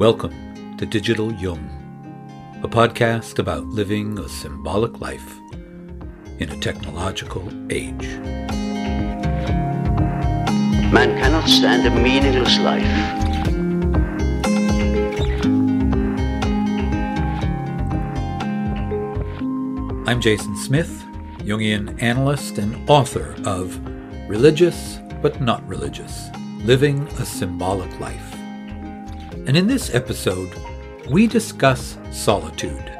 Welcome to Digital Jung, a podcast about living a symbolic life in a technological age. Man cannot stand a meaningless life. I'm Jason Smith, Jungian analyst and author of Religious but Not Religious Living a Symbolic Life. And in this episode, we discuss solitude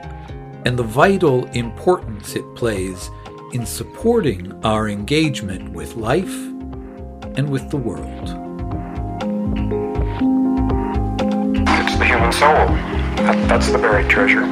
and the vital importance it plays in supporting our engagement with life and with the world. It's the human soul. That, that's the buried treasure.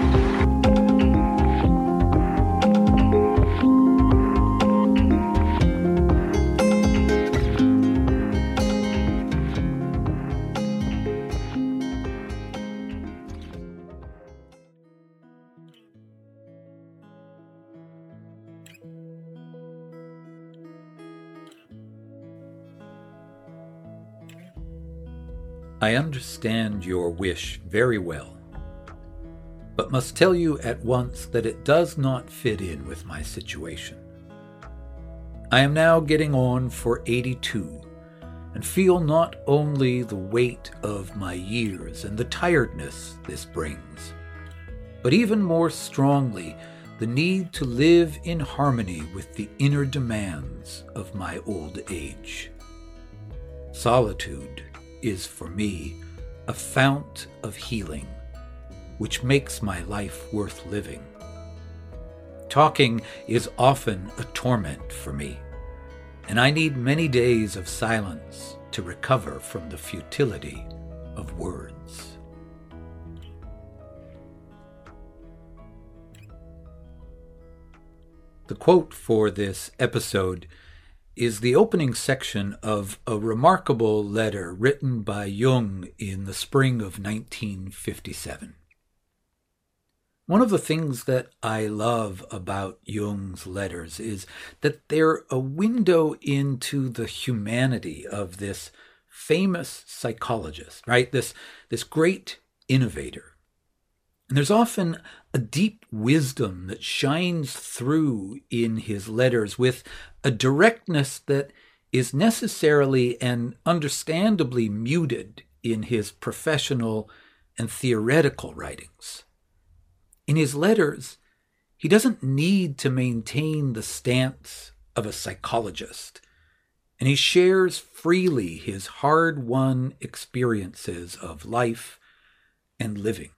I understand your wish very well, but must tell you at once that it does not fit in with my situation. I am now getting on for 82 and feel not only the weight of my years and the tiredness this brings, but even more strongly the need to live in harmony with the inner demands of my old age. Solitude is for me a fount of healing, which makes my life worth living. Talking is often a torment for me, and I need many days of silence to recover from the futility of words. The quote for this episode is the opening section of a remarkable letter written by Jung in the spring of 1957. One of the things that I love about Jung's letters is that they're a window into the humanity of this famous psychologist, right? This, this great innovator. And there's often a deep wisdom that shines through in his letters with a directness that is necessarily and understandably muted in his professional and theoretical writings. In his letters, he doesn't need to maintain the stance of a psychologist, and he shares freely his hard won experiences of life and living.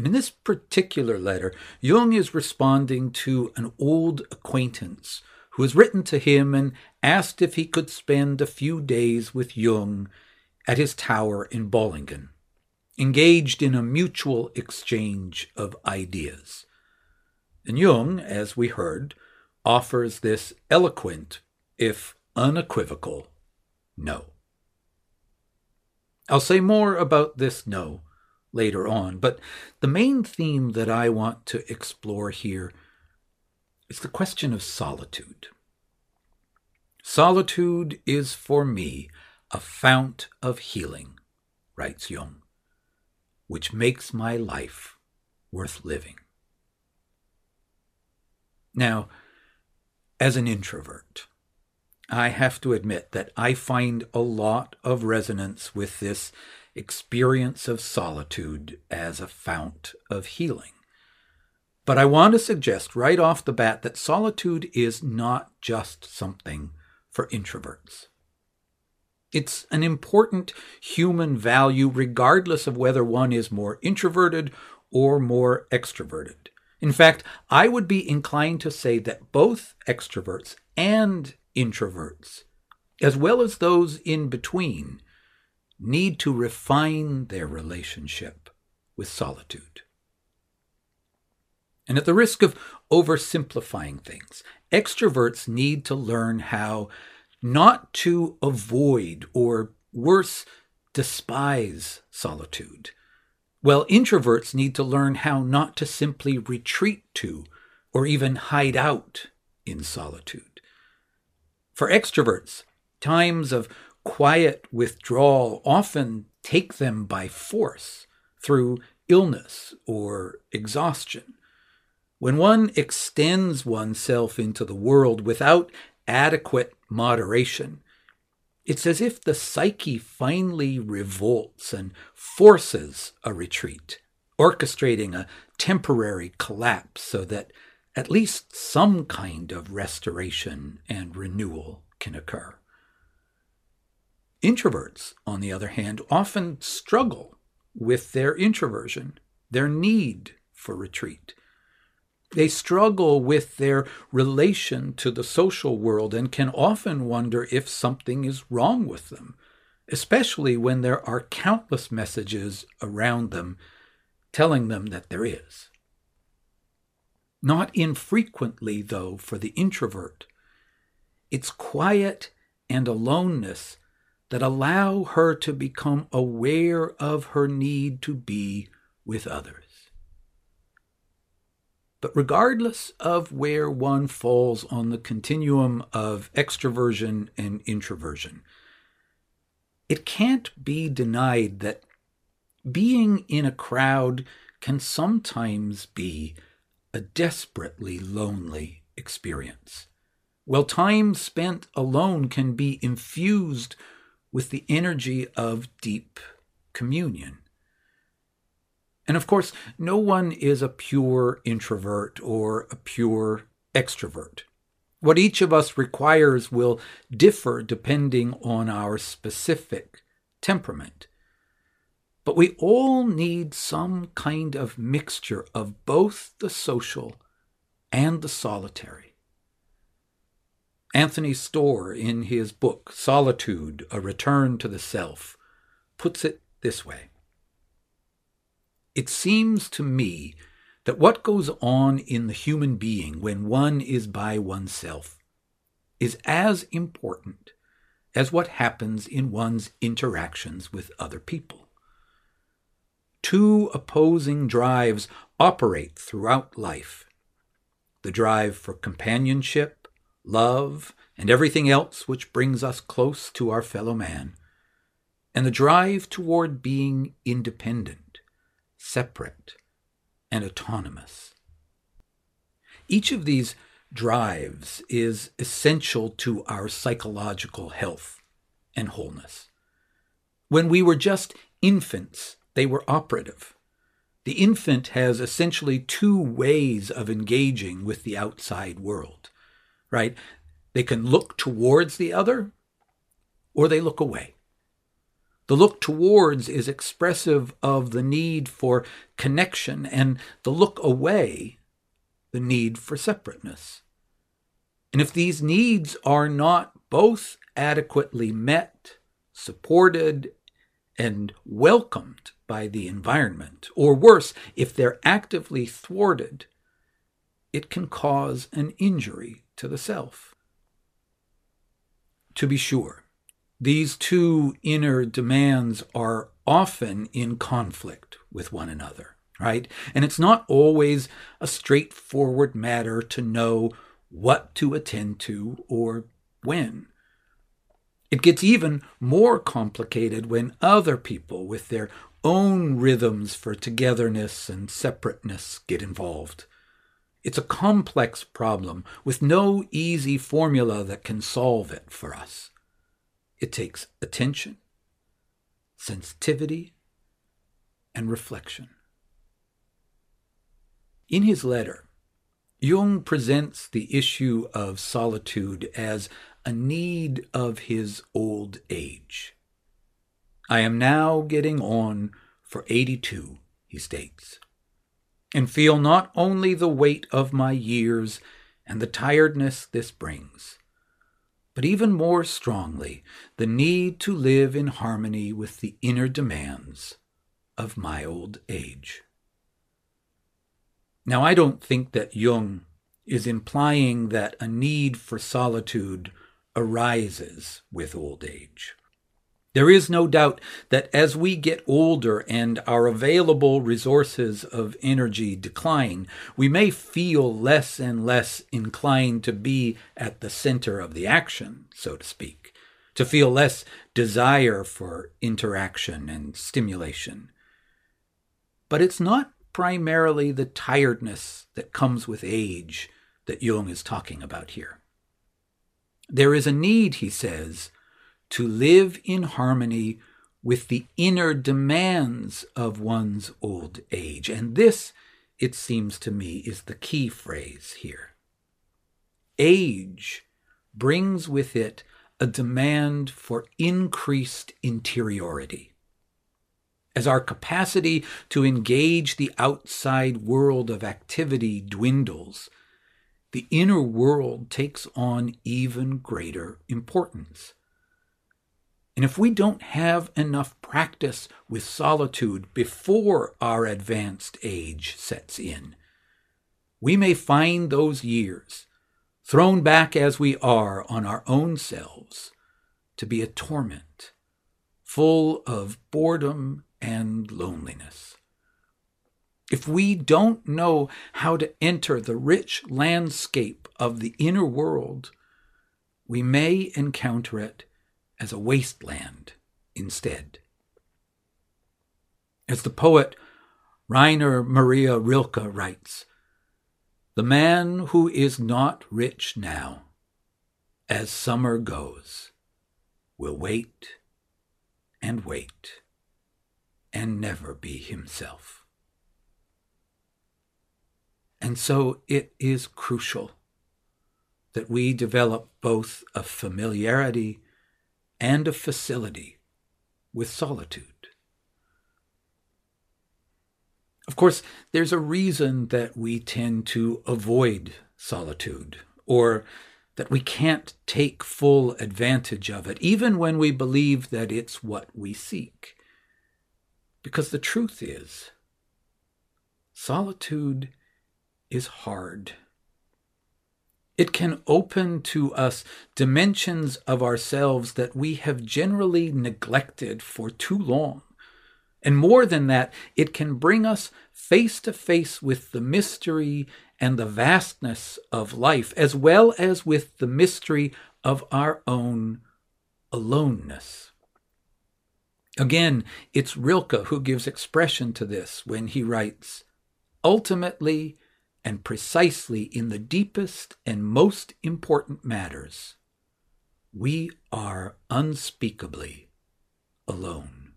And in this particular letter, Jung is responding to an old acquaintance who has written to him and asked if he could spend a few days with Jung at his tower in Bollingen, engaged in a mutual exchange of ideas. And Jung, as we heard, offers this eloquent, if unequivocal, no. I'll say more about this no later on. But the main theme that I want to explore here is the question of solitude. Solitude is for me a fount of healing, writes Jung, which makes my life worth living. Now, as an introvert, I have to admit that I find a lot of resonance with this experience of solitude as a fount of healing. But I want to suggest right off the bat that solitude is not just something for introverts. It's an important human value, regardless of whether one is more introverted or more extroverted. In fact, I would be inclined to say that both extroverts and introverts, as well as those in between, need to refine their relationship with solitude. And at the risk of oversimplifying things, extroverts need to learn how not to avoid or worse, despise solitude. While introverts need to learn how not to simply retreat to or even hide out in solitude. For extroverts, times of quiet withdrawal often take them by force through illness or exhaustion. When one extends oneself into the world without adequate moderation, it's as if the psyche finally revolts and forces a retreat, orchestrating a temporary collapse so that at least some kind of restoration and renewal can occur. Introverts, on the other hand, often struggle with their introversion, their need for retreat. They struggle with their relation to the social world and can often wonder if something is wrong with them, especially when there are countless messages around them telling them that there is. Not infrequently, though, for the introvert, it's quiet and aloneness that allow her to become aware of her need to be with others. But regardless of where one falls on the continuum of extroversion and introversion, it can't be denied that being in a crowd can sometimes be a desperately lonely experience. While time spent alone can be infused with the energy of deep communion. And of course, no one is a pure introvert or a pure extrovert. What each of us requires will differ depending on our specific temperament. But we all need some kind of mixture of both the social and the solitary. Anthony Storr, in his book Solitude A Return to the Self, puts it this way it seems to me that what goes on in the human being when one is by oneself is as important as what happens in one's interactions with other people. Two opposing drives operate throughout life the drive for companionship, love, and everything else which brings us close to our fellow man, and the drive toward being independent separate, and autonomous. Each of these drives is essential to our psychological health and wholeness. When we were just infants, they were operative. The infant has essentially two ways of engaging with the outside world, right? They can look towards the other or they look away. The look towards is expressive of the need for connection, and the look away, the need for separateness. And if these needs are not both adequately met, supported, and welcomed by the environment, or worse, if they're actively thwarted, it can cause an injury to the self. To be sure, these two inner demands are often in conflict with one another, right? And it's not always a straightforward matter to know what to attend to or when. It gets even more complicated when other people with their own rhythms for togetherness and separateness get involved. It's a complex problem with no easy formula that can solve it for us. It takes attention, sensitivity, and reflection. In his letter, Jung presents the issue of solitude as a need of his old age. I am now getting on for 82, he states, and feel not only the weight of my years and the tiredness this brings, but even more strongly the need to live in harmony with the inner demands of my old age. Now, I don't think that Jung is implying that a need for solitude arises with old age. There is no doubt that as we get older and our available resources of energy decline, we may feel less and less inclined to be at the center of the action, so to speak, to feel less desire for interaction and stimulation. But it's not primarily the tiredness that comes with age that Jung is talking about here. There is a need, he says, to live in harmony with the inner demands of one's old age. And this, it seems to me, is the key phrase here. Age brings with it a demand for increased interiority. As our capacity to engage the outside world of activity dwindles, the inner world takes on even greater importance. And if we don't have enough practice with solitude before our advanced age sets in, we may find those years, thrown back as we are on our own selves, to be a torment, full of boredom and loneliness. If we don't know how to enter the rich landscape of the inner world, we may encounter it as a wasteland instead. As the poet Rainer Maria Rilke writes, the man who is not rich now, as summer goes, will wait and wait and never be himself. And so it is crucial that we develop both a familiarity and a facility with solitude. Of course, there's a reason that we tend to avoid solitude or that we can't take full advantage of it, even when we believe that it's what we seek. Because the truth is, solitude is hard. It can open to us dimensions of ourselves that we have generally neglected for too long. And more than that, it can bring us face to face with the mystery and the vastness of life, as well as with the mystery of our own aloneness. Again, it's Rilke who gives expression to this when he writes Ultimately, and precisely in the deepest and most important matters, we are unspeakably alone.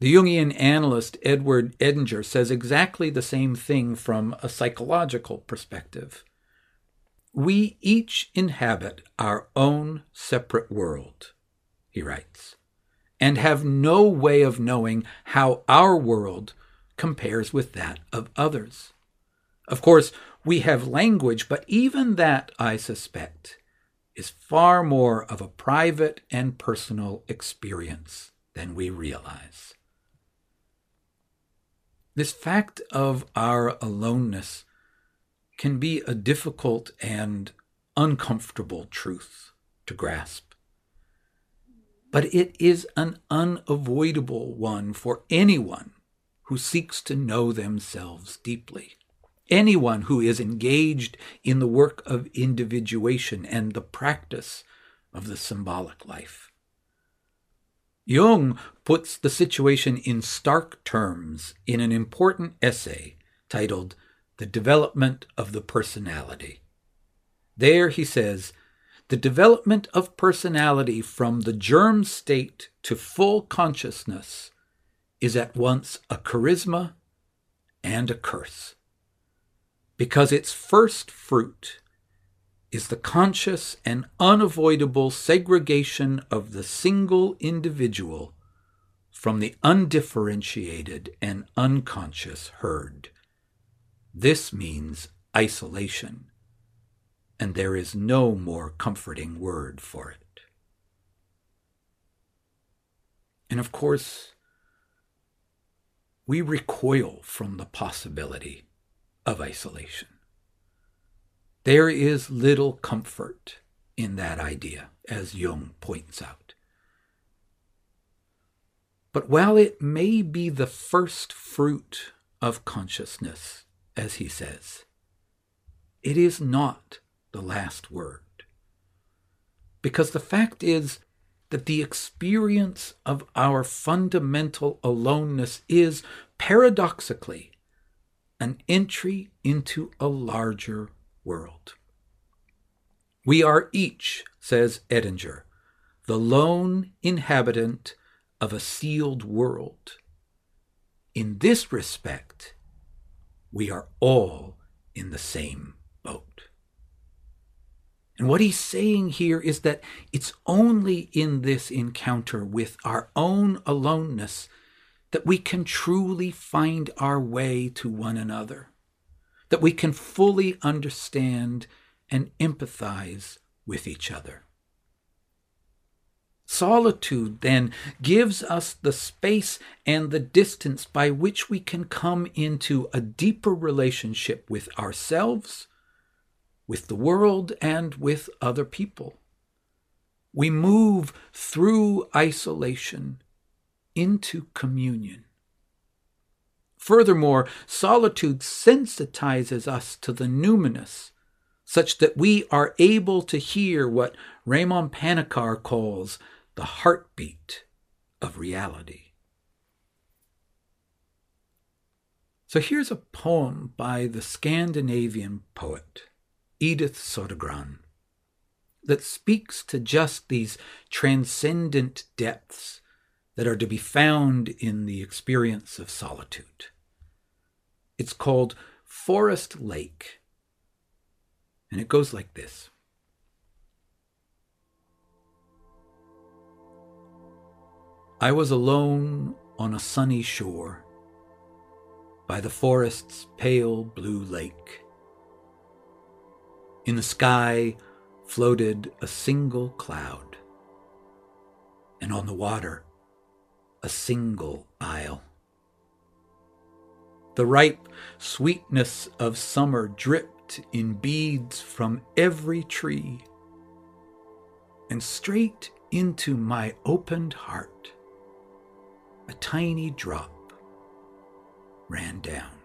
The Jungian analyst Edward Edinger says exactly the same thing from a psychological perspective. We each inhabit our own separate world, he writes, and have no way of knowing how our world compares with that of others. Of course, we have language, but even that, I suspect, is far more of a private and personal experience than we realize. This fact of our aloneness can be a difficult and uncomfortable truth to grasp. But it is an unavoidable one for anyone who seeks to know themselves deeply. Anyone who is engaged in the work of individuation and the practice of the symbolic life. Jung puts the situation in stark terms in an important essay titled The Development of the Personality. There he says, the development of personality from the germ state to full consciousness is at once a charisma and a curse, because its first fruit is the conscious and unavoidable segregation of the single individual from the undifferentiated and unconscious herd. This means isolation, and there is no more comforting word for it. And of course, we recoil from the possibility of isolation. There is little comfort in that idea, as Jung points out. But while it may be the first fruit of consciousness, as he says, it is not the last word Because the fact is that the experience of our fundamental aloneness is, paradoxically, an entry into a larger world. We are each, says Edinger, the lone inhabitant of a sealed world. In this respect, we are all in the same. And what he's saying here is that it's only in this encounter with our own aloneness that we can truly find our way to one another, that we can fully understand and empathize with each other. Solitude then gives us the space and the distance by which we can come into a deeper relationship with ourselves, with the world, and with other people. We move through isolation into communion. Furthermore, solitude sensitizes us to the numinous, such that we are able to hear what Raymond Panikkar calls the heartbeat of reality. So here's a poem by the Scandinavian poet Edith Sodergran that speaks to just these transcendent depths that are to be found in the experience of solitude. It's called Forest Lake, and it goes like this. I was alone on a sunny shore by the forest's pale blue lake. In the sky floated a single cloud, and on the water a single isle. The ripe sweetness of summer dripped in beads from every tree, and straight into my opened heart a tiny drop ran down.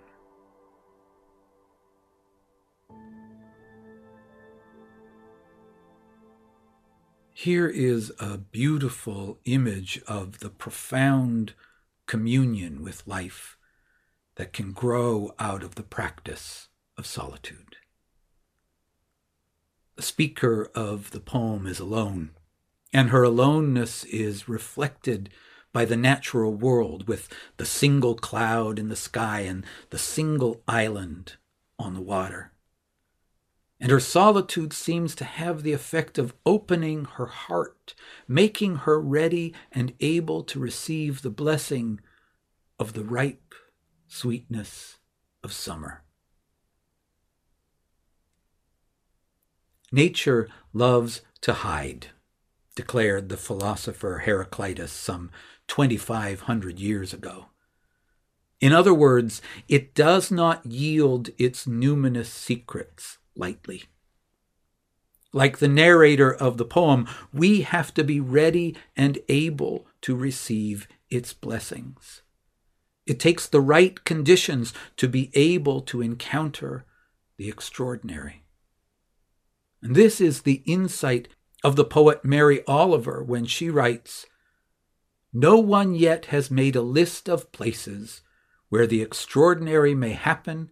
Here is a beautiful image of the profound communion with life that can grow out of the practice of solitude. The speaker of the poem is alone, and her aloneness is reflected by the natural world with the single cloud in the sky and the single island on the water. And her solitude seems to have the effect of opening her heart, making her ready and able to receive the blessing of the ripe sweetness of summer. Nature loves to hide, declared the philosopher Heraclitus some 2,500 years ago. In other words, it does not yield its numinous secrets lightly. Like the narrator of the poem, we have to be ready and able to receive its blessings. It takes the right conditions to be able to encounter the extraordinary. And this is the insight of the poet Mary Oliver when she writes no one yet has made a list of places where the extraordinary may happen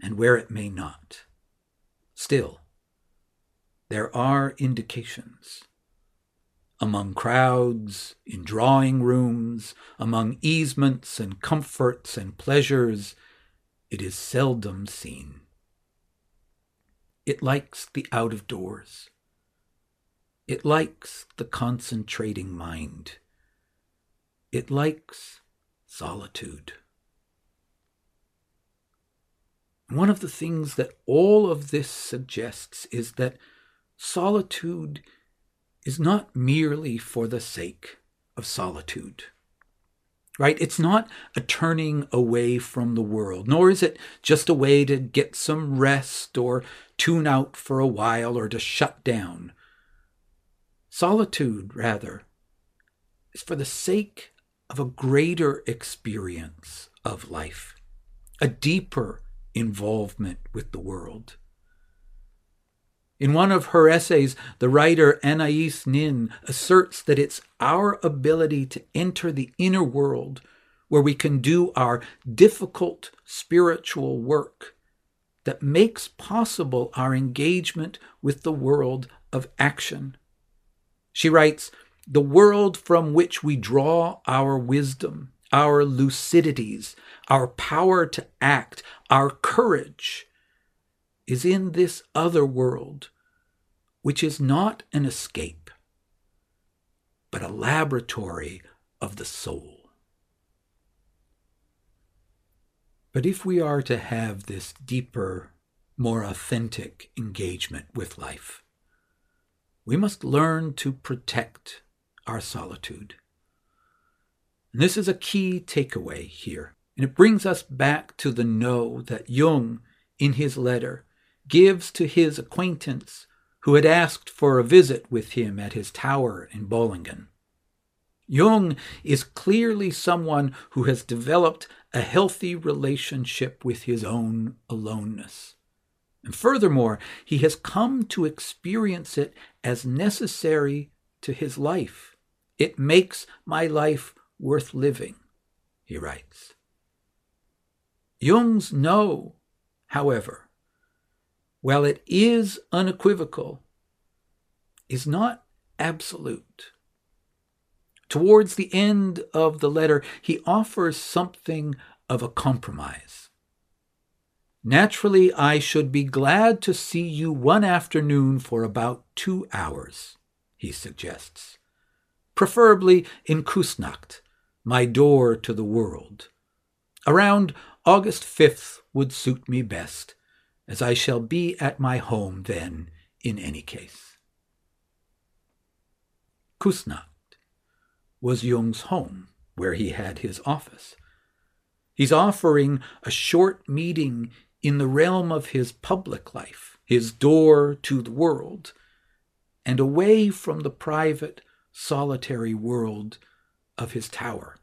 and where it may not. Still, there are indications. Among crowds, in drawing rooms, among easements and comforts and pleasures, it is seldom seen. It likes the out of doors. It likes the concentrating mind. It likes solitude. One of the things that all of this suggests is that solitude is not merely for the sake of solitude. Right? It's not a turning away from the world, nor is it just a way to get some rest or tune out for a while or to shut down. Solitude, rather, is for the sake of a greater experience of life, a deeper involvement with the world. In one of her essays, the writer Anais Nin asserts that it's our ability to enter the inner world where we can do our difficult spiritual work that makes possible our engagement with the world of action. She writes, the world from which we draw our wisdom, our lucidities, our power to act, our courage, is in this other world, which is not an escape, but a laboratory of the soul. But if we are to have this deeper, more authentic engagement with life, we must learn to protect our solitude. And this is a key takeaway here. And it brings us back to the no that Jung, in his letter, gives to his acquaintance who had asked for a visit with him at his tower in Bollingen. Jung is clearly someone who has developed a healthy relationship with his own aloneness. And furthermore, he has come to experience it as necessary to his life. It makes my life worth living, he writes. Jung's no, however, while it is unequivocal, is not absolute. Towards the end of the letter, he offers something of a compromise. Naturally, I should be glad to see you one afternoon for about two hours, he suggests preferably in Kusnacht, my door to the world. Around August 5th would suit me best, as I shall be at my home then in any case. Kusnacht was Jung's home, where he had his office. He's offering a short meeting in the realm of his public life, his door to the world, and away from the private solitary world of his tower.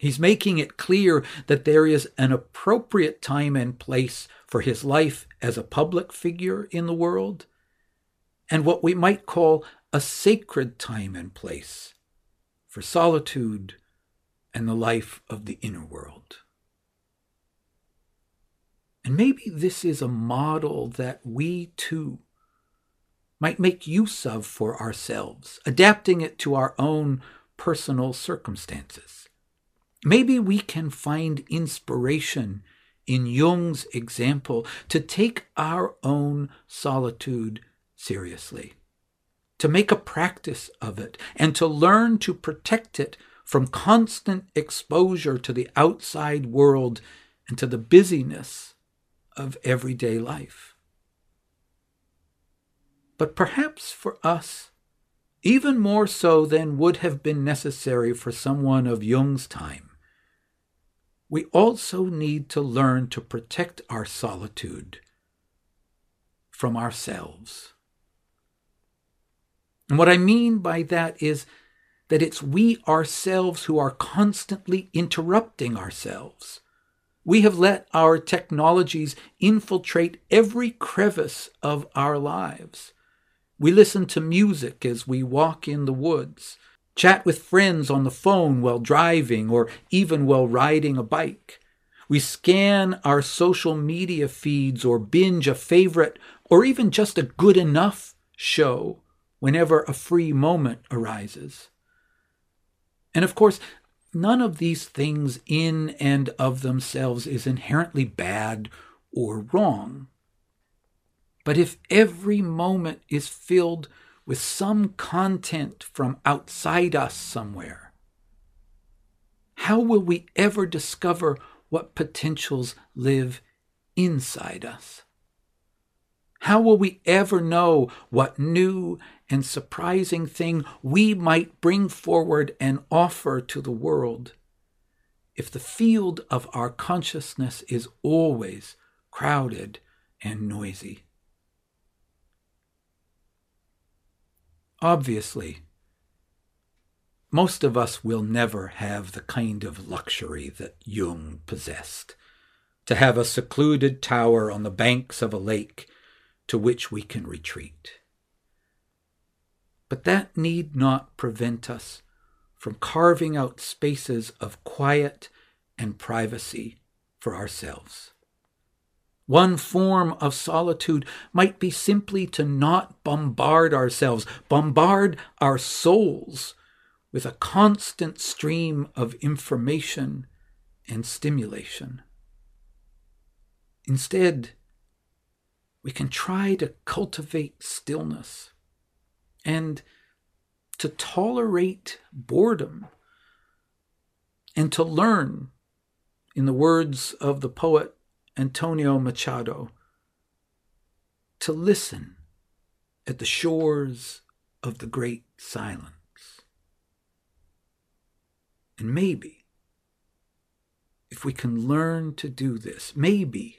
He's making it clear that there is an appropriate time and place for his life as a public figure in the world, and what we might call a sacred time and place for solitude and the life of the inner world. And maybe this is a model that we too might make use of for ourselves, adapting it to our own personal circumstances. Maybe we can find inspiration in Jung's example to take our own solitude seriously, to make a practice of it, and to learn to protect it from constant exposure to the outside world and to the busyness of everyday life. But perhaps for us, even more so than would have been necessary for someone of Jung's time, we also need to learn to protect our solitude from ourselves. And what I mean by that is that it's we ourselves who are constantly interrupting ourselves. We have let our technologies infiltrate every crevice of our lives. We listen to music as we walk in the woods, chat with friends on the phone while driving or even while riding a bike. We scan our social media feeds or binge a favorite or even just a good enough show whenever a free moment arises. And of course, none of these things in and of themselves is inherently bad or wrong. But if every moment is filled with some content from outside us somewhere, how will we ever discover what potentials live inside us? How will we ever know what new and surprising thing we might bring forward and offer to the world if the field of our consciousness is always crowded and noisy? Obviously, most of us will never have the kind of luxury that Jung possessed to have a secluded tower on the banks of a lake, to which we can retreat. But that need not prevent us from carving out spaces of quiet and privacy for ourselves. One form of solitude might be simply to not bombard ourselves, bombard our souls with a constant stream of information and stimulation. Instead, we can try to cultivate stillness and to tolerate boredom and to learn, in the words of the poet Antonio Machado, to listen at the shores of the great silence. And maybe, if we can learn to do this, maybe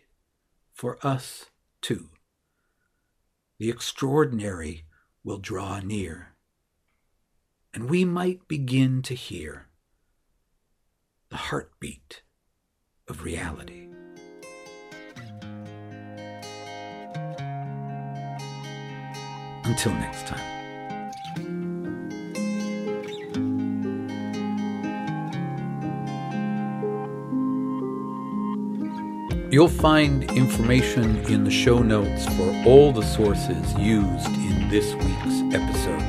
for us too, the extraordinary will draw near, and we might begin to hear the heartbeat of reality. Until next time. You'll find information in the show notes for all the sources used in this week's episode,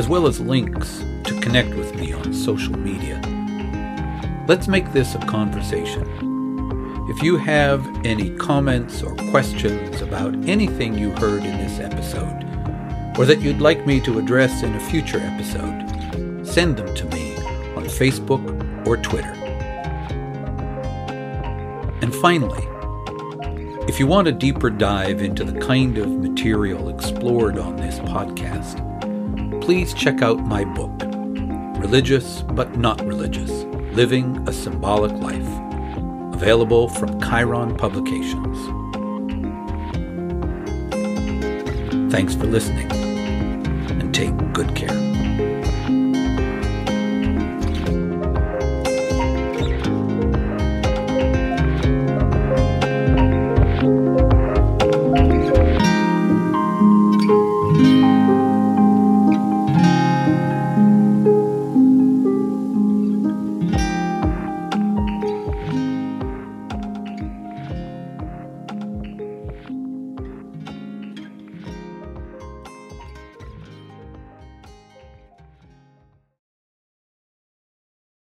as well as links to connect with me on social media. Let's make this a conversation. If you have any comments or questions about anything you heard in this episode, or that you'd like me to address in a future episode, send them to me on Facebook or Twitter. And finally, if you want a deeper dive into the kind of material explored on this podcast, please check out my book, Religious but Not Religious Living a Symbolic Life, available from Chiron Publications. Thanks for listening, good care.